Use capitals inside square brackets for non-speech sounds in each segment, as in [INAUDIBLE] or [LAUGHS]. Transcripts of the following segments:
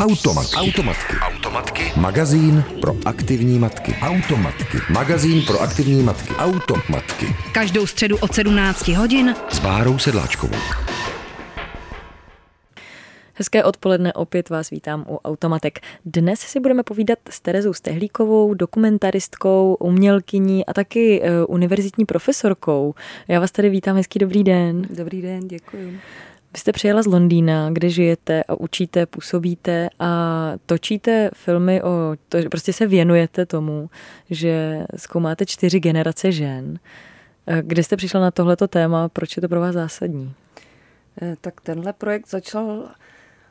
Automatky. Automatky. Automatky. Magazín pro aktivní matky. Automatky. Magazín pro aktivní matky. Automatky. Každou středu od 17 hodin S Bárou Sedláčkovou. Hezké odpoledne, opět vás vítám u Automatek. Dnes si budeme povídat s Terezou Stehlíkovou, dokumentaristkou, umělkyní a taky uh, univerzitní profesorkou. Já vás tady vítám, hezký dobrý den. Dobrý den, děkuji. Vy jste přijela z Londýna, kde žijete a učíte, působíte a točíte filmy o, to, prostě se věnujete tomu, že zkoumáte čtyři generace žen. Kde jste přišla na tohleto téma, proč je to pro vás zásadní? Eh, tak tenhle projekt začal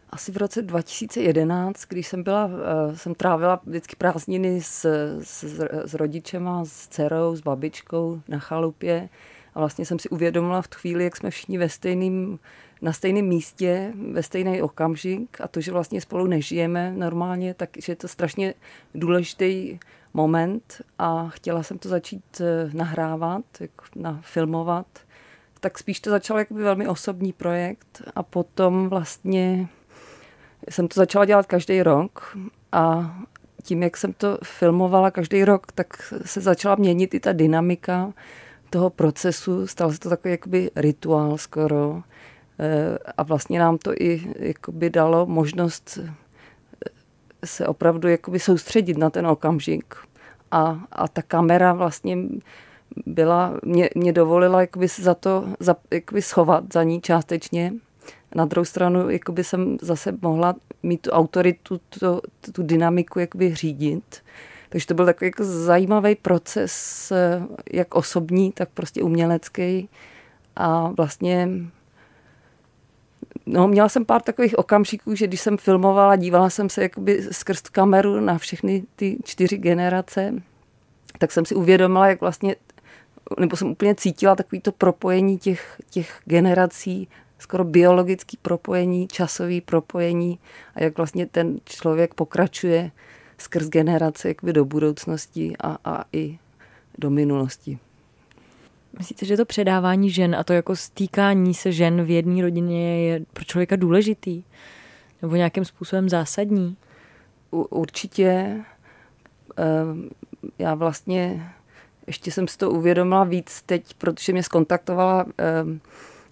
asi v roce 2011, když jsem byla, eh, jsem trávila vždycky prázdniny s, s, s rodičema, s dcerou, s babičkou na chalupě a vlastně jsem si uvědomila v tu chvíli, jak jsme všichni ve stejným, na stejném místě, ve stejný okamžik a to, že vlastně spolu nežijeme normálně, takže je to strašně důležitý moment a chtěla jsem to začít eh, nahrávat, jako nafilmovat, tak spíš to začal jako velmi osobní projekt a potom vlastně jsem to začala dělat každý rok a tím, jak jsem to filmovala každý rok, tak se začala měnit i ta dynamika toho procesu. Stal se to takový jakoby rituál skoro. Eh, a vlastně nám to i jakoby dalo možnost se opravdu jakoby soustředit na ten okamžik. A, a ta kamera vlastně byla, mě, mě dovolila jakoby se za to za, jakoby schovat za ní částečně na druhou stranu jakoby jsem zase mohla mít tu autoritu, tu, tu dynamiku jakoby řídit. Takže to byl takový jako zajímavý proces, jak osobní, tak prostě umělecký. A vlastně No, měla jsem pár takových okamžiků, že když jsem filmovala, dívala jsem se jakoby skrz kameru na všechny ty čtyři generace, tak jsem si uvědomila, jak vlastně, nebo jsem úplně cítila takový to propojení těch, těch generací skoro biologický propojení, časový propojení a jak vlastně ten člověk pokračuje skrz generace jakby do budoucnosti a, a i do minulosti. Myslíte, že to předávání žen a to jako stýkání se žen v jedné rodině je pro člověka důležitý? Nebo nějakým způsobem zásadní? U, určitě. Ehm, já vlastně ještě jsem si to uvědomila víc teď, protože mě skontaktovala ehm,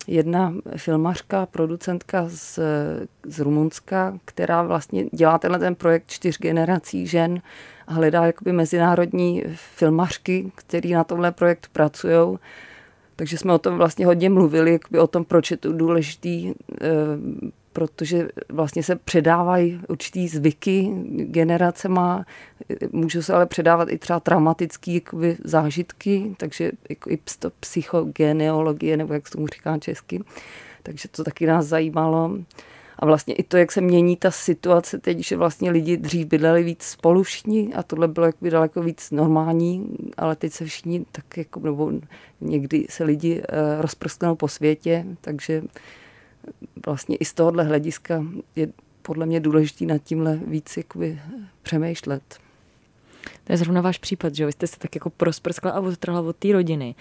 jedna filmařka, producentka z, z Rumunska, která vlastně dělá tenhle ten projekt čtyř generací žen hledá jakoby mezinárodní filmařky, který na tomhle projektu pracují. Takže jsme o tom vlastně hodně mluvili, jakoby o tom, proč je to důležitý eh, protože vlastně se předávají určitý zvyky generacema, můžou se ale předávat i třeba traumatické jakoby, zážitky, takže jako i psychogeneologie, nebo jak se tomu říká česky. Takže to taky nás zajímalo. A vlastně i to, jak se mění ta situace teď, že vlastně lidi dřív bydleli víc spolu všichni a tohle bylo jakoby daleko víc normální, ale teď se všichni tak jako, nebo někdy se lidi uh, rozprsknou po světě, takže vlastně i z tohohle hlediska je podle mě důležitý nad tímhle víc jakoby přemýšlet. To je zrovna váš případ, že vy jste se tak jako prosprskla a odtrhla od té rodiny.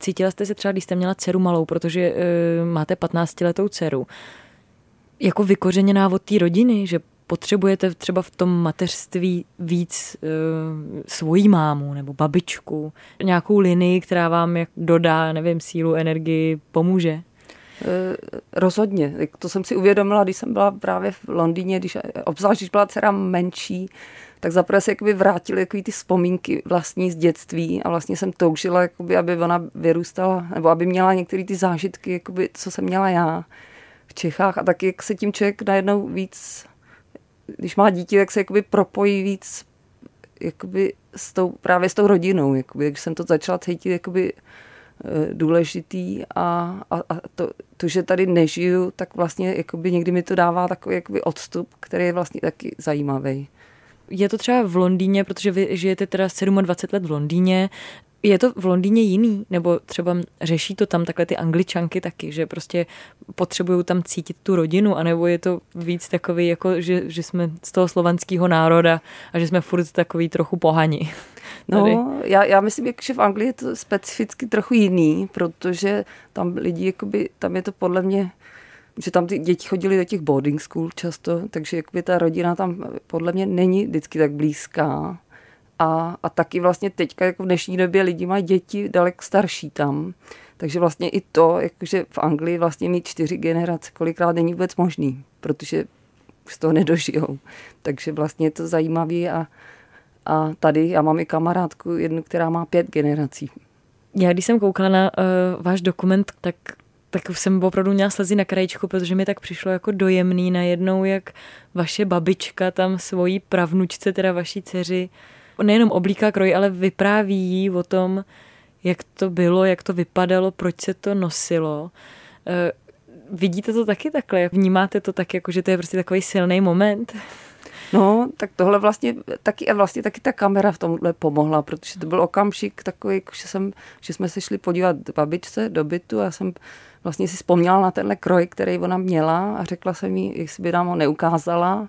Cítila jste se třeba, když jste měla dceru malou, protože uh, máte 15-letou dceru, jako vykořeněná od té rodiny, že potřebujete třeba v tom mateřství víc uh, svojí mámu nebo babičku, nějakou linii, která vám jak dodá, nevím, sílu, energii, pomůže? Eh, rozhodně. To jsem si uvědomila, když jsem byla právě v Londýně, když, obzvlášť když byla dcera menší, tak zaprvé se jakoby vrátily jakoby ty vzpomínky vlastní z dětství a vlastně jsem toužila, jakoby, aby ona vyrůstala, nebo aby měla některé ty zážitky, jakoby, co jsem měla já Čechách a taky jak se tím člověk najednou víc, když má dítě, tak se jakoby propojí víc jakoby s tou, právě s tou rodinou, jakoby, když jsem to začala cítit jakoby Eh, důležitý a, a, a to, to, že tady nežiju, tak vlastně jakoby někdy mi to dává takový jakoby odstup, který je vlastně taky zajímavý. Je to třeba v Londýně, protože vy žijete teda 27 let v Londýně, je to v Londýně jiný? Nebo třeba řeší to tam takhle ty angličanky taky, že prostě potřebují tam cítit tu rodinu, anebo je to víc takový, jako že, že jsme z toho slovanského národa a že jsme furt takový trochu pohani? [LAUGHS] No, já, já myslím, že v Anglii je to specificky trochu jiný, protože tam lidi, jakoby, tam je to podle mě že tam ty děti chodily do těch boarding school často, takže jakoby ta rodina tam podle mě není vždycky tak blízká. A, a taky vlastně teďka jako v dnešní době lidi mají děti daleko starší tam. Takže vlastně i to, jakože v Anglii vlastně mít čtyři generace, kolikrát není vůbec možný, protože z toho nedožijou. Takže vlastně je to zajímavé a, a tady já mám i kamarádku jednu, která má pět generací. Já když jsem koukala na uh, váš dokument, tak tak jsem opravdu měla slzy na krajičku, protože mi tak přišlo jako dojemný najednou, jak vaše babička tam svojí pravnučce, teda vaší dceři, nejenom oblíká kroj, ale vypráví jí o tom, jak to bylo, jak to vypadalo, proč se to nosilo. E, vidíte to taky takhle? Vnímáte to tak, jako, že to je prostě takový silný moment? No, tak tohle vlastně taky, a vlastně taky ta kamera v tomhle pomohla, protože to byl okamžik takový, že, jsem, že jsme se šli podívat babičce do bytu a jsem vlastně si vzpomněla na tenhle kroj, který ona měla a řekla jsem jí, jestli by nám ho neukázala.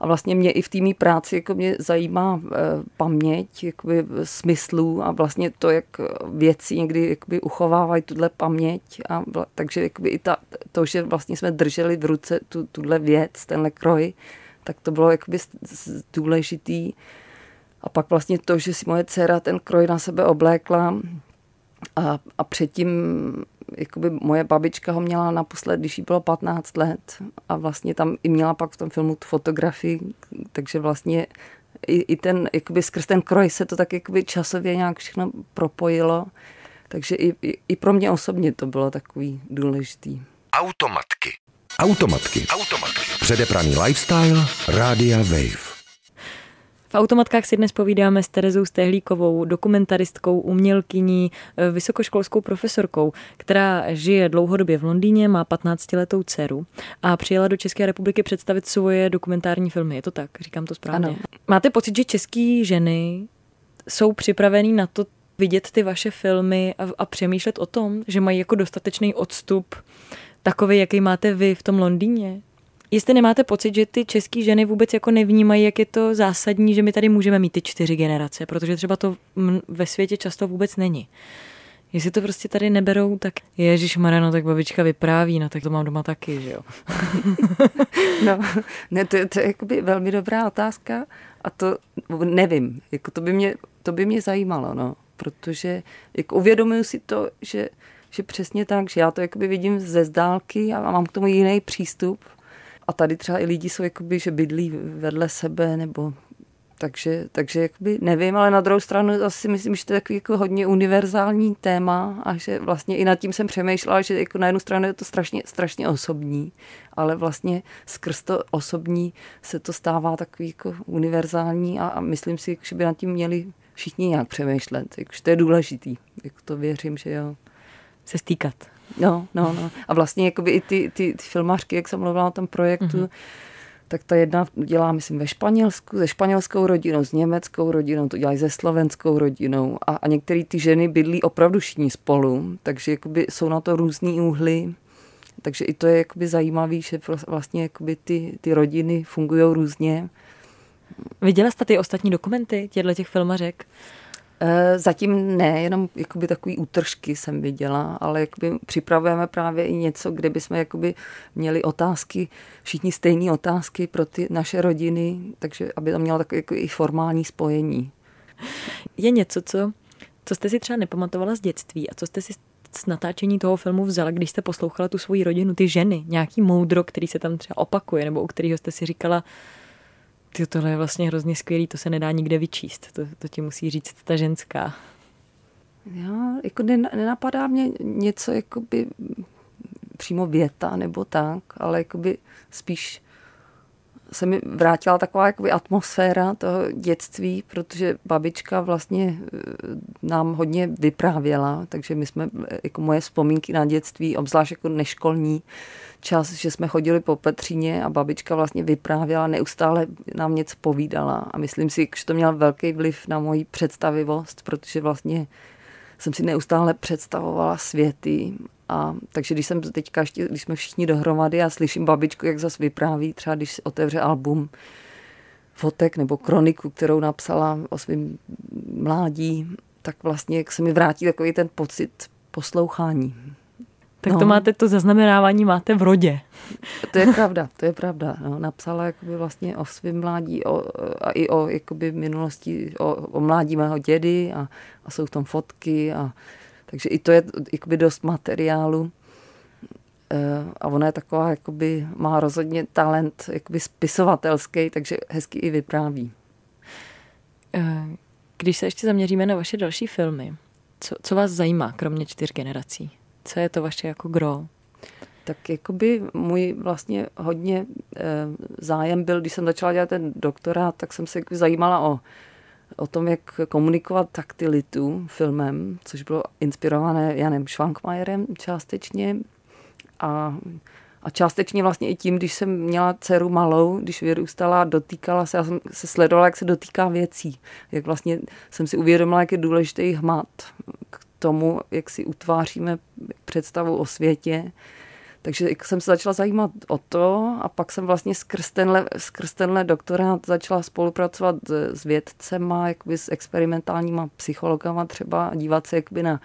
A vlastně mě i v té práci jako mě zajímá e, paměť jakoby, smyslů a vlastně to, jak věci někdy jakoby, uchovávají tuhle paměť. A, takže jakoby, i ta, to, že vlastně jsme drželi v ruce tu, tuhle věc, tenhle kroj, tak to bylo jakoby důležitý. A pak vlastně to, že si moje dcera ten kroj na sebe oblékla a, a předtím jakoby moje babička ho měla naposled, když jí bylo 15 let a vlastně tam i měla pak v tom filmu tu fotografii, takže vlastně i, i ten, jakoby skrz ten kroj se to tak jakoby časově nějak všechno propojilo, takže i, i, i pro mě osobně to bylo takový důležitý. Automatky. Automatky. Automatky. Předepraný lifestyle Rádia Wave. V automatkách si dnes povídáme s Terezou Stehlíkovou, dokumentaristkou, umělkyní, eh, vysokoškolskou profesorkou, která žije dlouhodobě v Londýně, má 15-letou dceru a přijela do České republiky představit svoje dokumentární filmy. Je to tak? Říkám to správně. Ano. Máte pocit, že české ženy jsou připravený na to vidět ty vaše filmy a, a přemýšlet o tom, že mají jako dostatečný odstup takový, jaký máte vy v tom Londýně? Jestli nemáte pocit, že ty české ženy vůbec jako nevnímají, jak je to zásadní, že my tady můžeme mít ty čtyři generace, protože třeba to ve světě často vůbec není. Jestli to prostě tady neberou, tak Ježíš Marano, tak babička vypráví, no tak to mám doma taky, že jo. [LAUGHS] no, ne, to, to je jakoby velmi dobrá otázka a to nevím, jako to by mě, to by mě zajímalo, no, protože jako uvědomuju si to, že, že přesně tak, že já to jakoby vidím ze zdálky a mám k tomu jiný přístup, a tady třeba i lidi jsou jakoby, že bydlí vedle sebe nebo takže, takže jakoby nevím, ale na druhou stranu asi myslím, že to je takový jako hodně univerzální téma a že vlastně i nad tím jsem přemýšlela, že jako na jednu stranu je to strašně, strašně osobní, ale vlastně skrz to osobní se to stává takový jako univerzální a, a myslím si, že by nad tím měli všichni nějak přemýšlet, že to je důležitý, jako to věřím, že jo. Se stýkat. No, no, no. A vlastně jakoby i ty, ty, ty filmařky, jak jsem mluvila o tom projektu, mm-hmm. tak ta jedna dělá, myslím, ve Španělsku, se španělskou rodinou, s německou rodinou, to dělají se slovenskou rodinou a, a některé ty ženy bydlí opravdu všichni spolu, takže jakoby jsou na to různý úhly, takže i to je jakoby zajímavé, že vlastně jakoby ty, ty rodiny fungují různě. Viděla jste ty ostatní dokumenty těchto těch filmařek? Eh, zatím ne, jenom jakoby takový útržky jsem viděla, ale jakoby připravujeme právě i něco, kde bychom jakoby měli otázky, všichni stejné otázky pro ty naše rodiny, takže aby to mělo takové jako i formální spojení. Je něco, co, co jste si třeba nepamatovala z dětství a co jste si z natáčení toho filmu vzala, když jste poslouchala tu svoji rodinu, ty ženy, nějaký moudro, který se tam třeba opakuje, nebo u kterého jste si říkala, ty, tohle je vlastně hrozně skvělý, to se nedá nikde vyčíst, to, to ti musí říct ta ženská. Já, jako nenapadá mě něco jakoby přímo věta nebo tak, ale jakoby spíš se mi vrátila taková jakoby atmosféra toho dětství, protože babička vlastně eh, nám hodně vyprávěla, takže my jsme, eh, jako moje vzpomínky na dětství, obzvlášť jako neškolní čas, že jsme chodili po Petříně a babička vlastně vyprávěla, neustále nám něco povídala. A myslím si, že to měl velký vliv na moji představivost, protože vlastně jsem si neustále představovala světy a takže když jsem teďka ještě, když jsme všichni dohromady a slyším babičku, jak zase vypráví, třeba když otevře album fotek nebo kroniku, kterou napsala o svém mládí, tak vlastně jak se mi vrátí takový ten pocit poslouchání. Tak no. to máte, to zaznamenávání máte v rodě. To je pravda, to je pravda. No, napsala jakoby vlastně o svém mládí o, a i o jakoby minulosti, o, o mládí mého dědy a, a jsou tam fotky a takže i to je jakoby dost materiálu. E, a ona je taková, jakoby, má rozhodně talent jakoby spisovatelský, takže hezky i vypráví. E, když se ještě zaměříme na vaše další filmy, co, co vás zajímá, kromě čtyř generací? Co je to vaše jako gro? Tak jakoby můj vlastně hodně e, zájem byl, když jsem začala dělat ten doktorát, tak jsem se zajímala o, o tom, jak komunikovat taktilitu filmem, což bylo inspirované Janem Schwankmajerem částečně a a částečně vlastně i tím, když jsem měla dceru malou, když vyrůstala, dotýkala se, já jsem se sledovala, jak se dotýká věcí. Jak vlastně jsem si uvědomila, jak je důležitý hmat k tomu, jak si utváříme představu o světě. Takže jsem se začala zajímat o to a pak jsem vlastně skrz tenhle, skrz tenhle doktorát začala spolupracovat s vědcema, jakoby s experimentálníma psychologama třeba a dívat se jakoby na,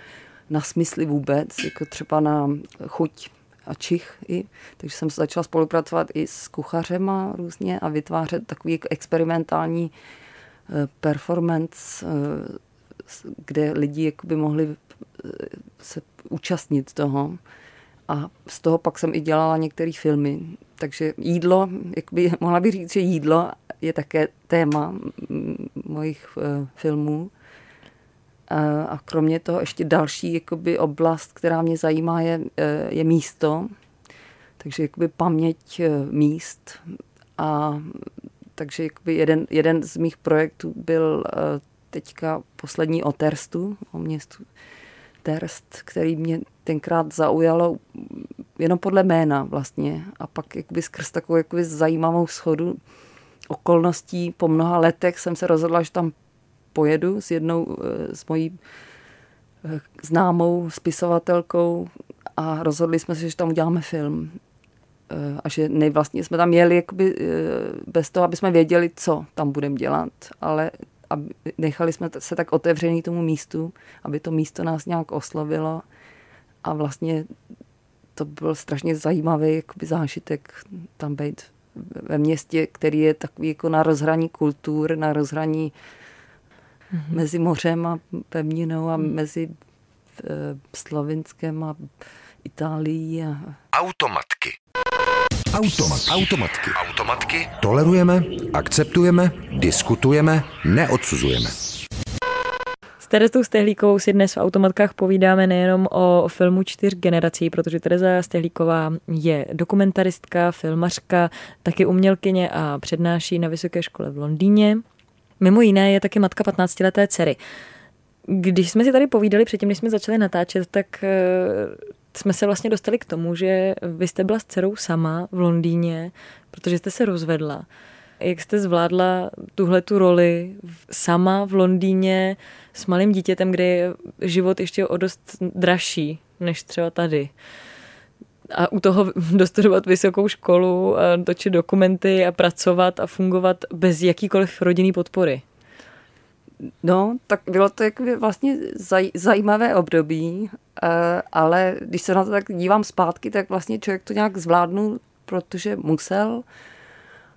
na smysly vůbec, jako třeba na chuť a čich i, takže jsem začala spolupracovat i s kuchařema různě a vytvářet takový experimentální eh, performance, eh, kde lidi jakoby mohli eh, se účastnit toho. A z toho pak jsem i dělala některé filmy. Takže jídlo, jakoby, [LAUGHS] mohla bych říct, že jídlo je také téma mojich filmů. A kromě toho ještě další jakoby, oblast, která mě zajímá, je, e, je místo. Takže jakoby paměť e, míst. A takže jakoby jeden, jeden z mých projektů byl e, teďka poslední o Terstu, o městu Terst, který mě tenkrát zaujalo jenom podle jména vlastně. A pak jakoby skrz takovou jakoby zajímavou schodu okolností po mnoha letech jsem se rozhodla, že tam pojedu s jednou, eh, s mojí eh, známou spisovatelkou a rozhodli jsme se, že tam uděláme film. Eh, a že nejvlastně jsme tam jeli jakoby bez toho, aby jsme věděli, co tam budeme dělat, ale nechali jsme se tak otevřený tomu místu, aby to místo nás nějak oslovilo a vlastně to byl strašně zajímavý jakoby zážitek tam být ve městě, který je takový jako na rozhraní kultur, na rozhraní mm-hmm. mezi mořem a pevninou a mm. mezi e, Slovinskem a Itálií. A... Automatky. Automat. Automatky. Automatky. Tolerujeme, akceptujeme, diskutujeme, neodsuzujeme. S Terezou Stehlíkovou si dnes v automatkách povídáme nejenom o filmu čtyř generací, protože Tereza Stehlíková je dokumentaristka, filmařka, taky umělkyně a přednáší na Vysoké škole v Londýně. Mimo jiné je taky matka 15-leté dcery. Když jsme si tady povídali předtím, než jsme začali natáčet, tak eh, jsme se vlastně dostali k tomu, že vy jste byla s dcerou sama v Londýně, protože jste se rozvedla. Jak jste zvládla tuhle tu roli sama v Londýně s malým dítětem, kde je život ještě o dost dražší než třeba tady? a u toho [LAUGHS] dostudovat vysokou školu, točit dokumenty a pracovat a fungovat bez jakýkoliv rodinný podpory. No, tak bylo to jako vlastně zaj, zajímavé období, eh, ale když se na to tak dívám zpátky, tak vlastně člověk to nějak zvládnul, protože musel.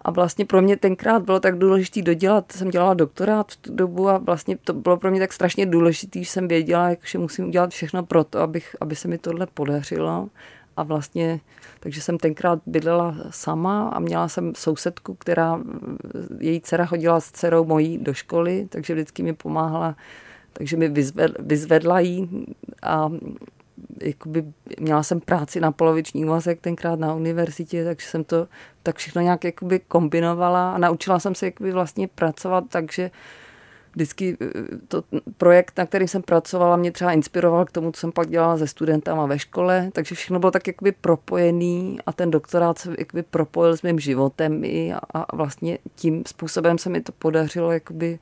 A vlastně pro mě tenkrát bylo tak důležité dodělat, jsem dělala doktorát v tu dobu a vlastně to bylo pro mě tak strašně důležité, že jsem věděla, že musím udělat všechno pro to, abych, aby se mi tohle podařilo a vlastně, takže jsem tenkrát bydlela sama a měla jsem sousedku, která, její dcera chodila s dcerou mojí do školy, takže vždycky mi pomáhala, takže mi vyzvedla, vyzvedla jí a jakoby měla jsem práci na poloviční úvazek tenkrát na univerzitě, takže jsem to tak všechno nějak jakoby kombinovala a naučila jsem se jakoby vlastně pracovat, takže vždycky eh, to projekt, na kterým jsem pracovala, mě třeba inspiroval k tomu, co jsem pak dělala se studentama ve škole, takže všechno bylo tak jakoby propojený a ten doktorát se jakoby propojil s mým životem i a, a vlastně tím způsobem se mi to podařilo jakoby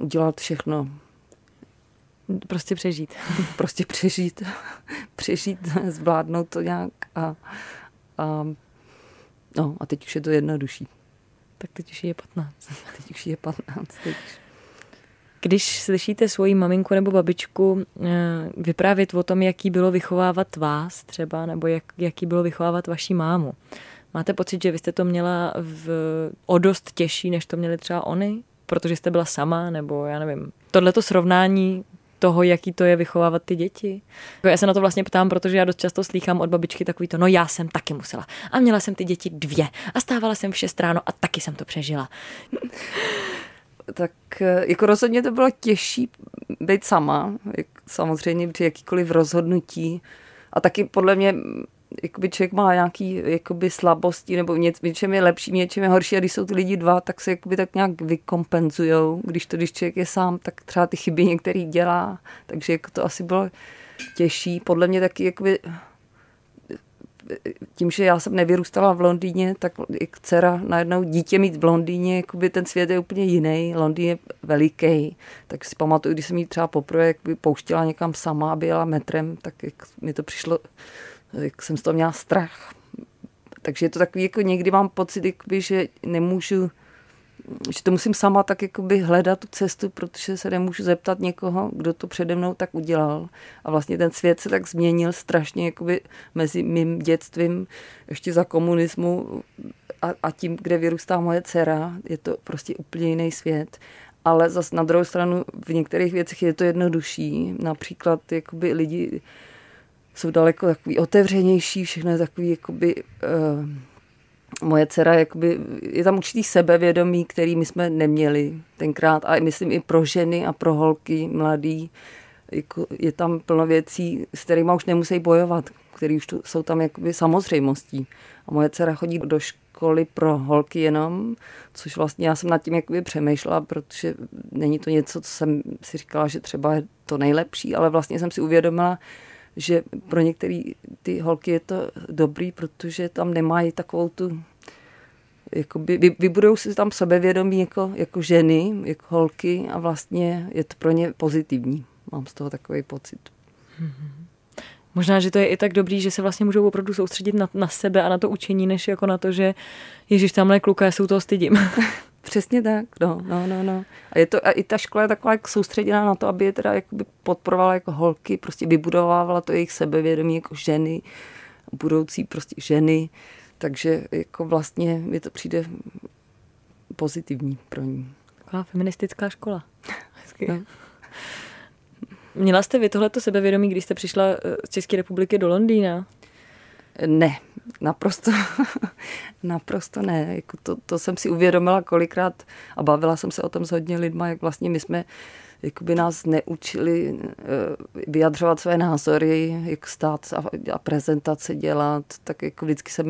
udělat všechno. Prostě přežít. [LAUGHS] Prostě přežít. [LAUGHS] přežít, zvládnout to nějak a, a no a teď už je to jednodušší. Tak teď už je 15. Teď už je 15. Teď už Když slyšíte svoji maminku nebo babičku eh, vyprávět o tom, jaký bylo vychovávat vás třeba, nebo jak, jaký bylo vychovávat vaší mámu, máte pocit, že vy jste to měla v, o dost těžší, než to měli třeba oni? Protože jste byla sama, nebo já nevím. Tohleto srovnání toho, jaký to je vychovávat ty děti. Já se na to vlastně ptám, protože já dost často slýchám od babičky takový to, no já jsem taky musela. A měla jsem ty děti dvě. A stávala jsem v šest ráno a taky jsem to přežila. Tak eh, jako rozhodně to bylo těžší být sama, jak, samozřejmě při jakýkoliv rozhodnutí. A taky podle mě jakoby člověk má nějaký jakoby slabosti nebo něč, něčem je lepší, něčem je horší a když jsou ty lidi dva, tak se jakoby tak nějak vykompenzujou. Když to, když člověk je sám, tak třeba ty chyby některý dělá, takže jako to asi bylo těžší. Podle mě taky jakoby tím, že já jsem nevyrůstala v Londýně, tak jak dcera najednou dítě mít v Londýně, jakoby ten svět je úplně jiný. Londýn je veliký, tak si pamatuju, když jsem jí třeba poprvé pouštěla někam sama, aby jela metrem, tak jak mi to přišlo, jak jsem z toho měla strach. Takže je to takový, jako někdy mám pocit, jakoby, že nemůžu že to musím sama tak jakoby hledat tu cestu, protože se nemůžu zeptat někoho, kdo to přede mnou tak udělal. A vlastně ten svět se tak změnil strašně jakoby mezi mým dětstvím ještě za komunismu a, a tím, kde vyrůstá moje dcera. Je to prostě úplně jiný svět. Ale zas na druhou stranu v některých věcech je to jednodušší. Například jakoby lidi jsou daleko takový otevřenější, všechno je takový jakoby... Uh, moje dcera, jakoby, je tam určitý sebevědomí, který my jsme neměli tenkrát a myslím i pro ženy a pro holky mladý. Jako, je tam plno věcí, s kterými už nemusí bojovat, které už tu, jsou tam jakoby samozřejmostí. A moje dcera chodí do školy pro holky jenom, což vlastně já jsem nad tím jakoby přemýšlela, protože není to něco, co jsem si říkala, že třeba je to nejlepší, ale vlastně jsem si uvědomila, že pro některé ty holky je to dobrý, protože tam nemají takovou tu jakoby, vy, vybudou si tam sebevědomí jako, jako ženy, jako holky a vlastně je to pro ně pozitivní. Mám z toho takový pocit. Mm-hmm. Možná, že to je i tak dobrý, že se vlastně můžou opravdu soustředit na, na sebe a na to učení, než jako na to, že Ježíš, tamhle kluka, já se u toho stydím. [LAUGHS] [LAUGHS] Přesně tak, no, no, no, no. A, je to, a i ta škola je taková jako soustředěná na to, aby je teda jakoby podporovala jako holky, prostě vybudovávala to jejich sebevědomí jako ženy, budoucí prostě ženy, takže jako vlastně mi to přijde pozitivní pro ní. Taková feministická škola. [LAUGHS] No. Měla jste vy tohleto sebevědomí, když jste přišla eh, z České republiky do Londýna? Ne, naprosto, [LAUGHS] naprosto ne. Jako to, to jsem si uvědomila kolikrát a bavila jsem se o tom s hodně lidma, jak vlastně my jsme jakoby nás neučili eh, vyjadřovat své názory, jak stát a, prezentace dělat, tak jako vždycky jsem,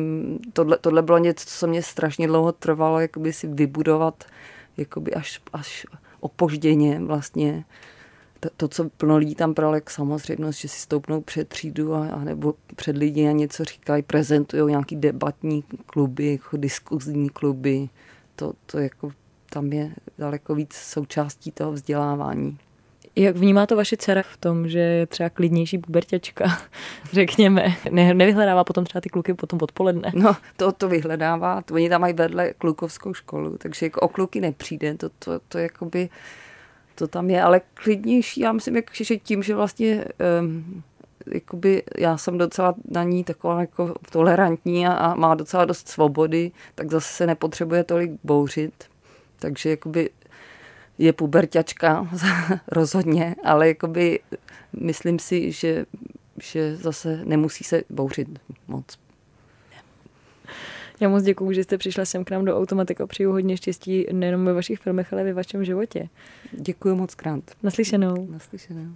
tohle, tohle bylo něco, co mě strašně dlouho trvalo, jakoby si vybudovat jakoby až, až opožděně vlastně to, to, co plno lidí tam bralo jak samozřejmost, že si stoupnou před třídu a, a nebo před lidi a něco říkají, prezentují nějaký debatní kluby, jako diskuzní kluby. To, to jako tam je daleko víc součástí toho vzdělávání. Jak vnímá to vaše dcera v tom, že je třeba klidnější pubertěčka, [LAUGHS] řekněme? Ne, nevyhledává potom třeba ty kluky potom odpoledne? No, to, to vyhledává. To, oni tam mají vedle klukovskou školu, takže jako o kluky nepřijde. To, to, to jakoby, to tam je, ale klidnější. Já myslím, jak, že tím, že vlastně um, jakoby já jsem docela na ní taková jako tolerantní a, a má docela dost svobody, tak zase se nepotřebuje tolik bouřit. Takže jakoby je puberťačka [LAUGHS] rozhodně, ale jakoby myslím si, že, že zase nemusí se bouřit moc. Já moc děkuju, že jste přišla sem k nám do Automatika. Přeju hodně štěstí nejenom ve vašich filmech, ale i ve vašem životě. Děkuji moc krát. Naslyšenou. Naslyšenou.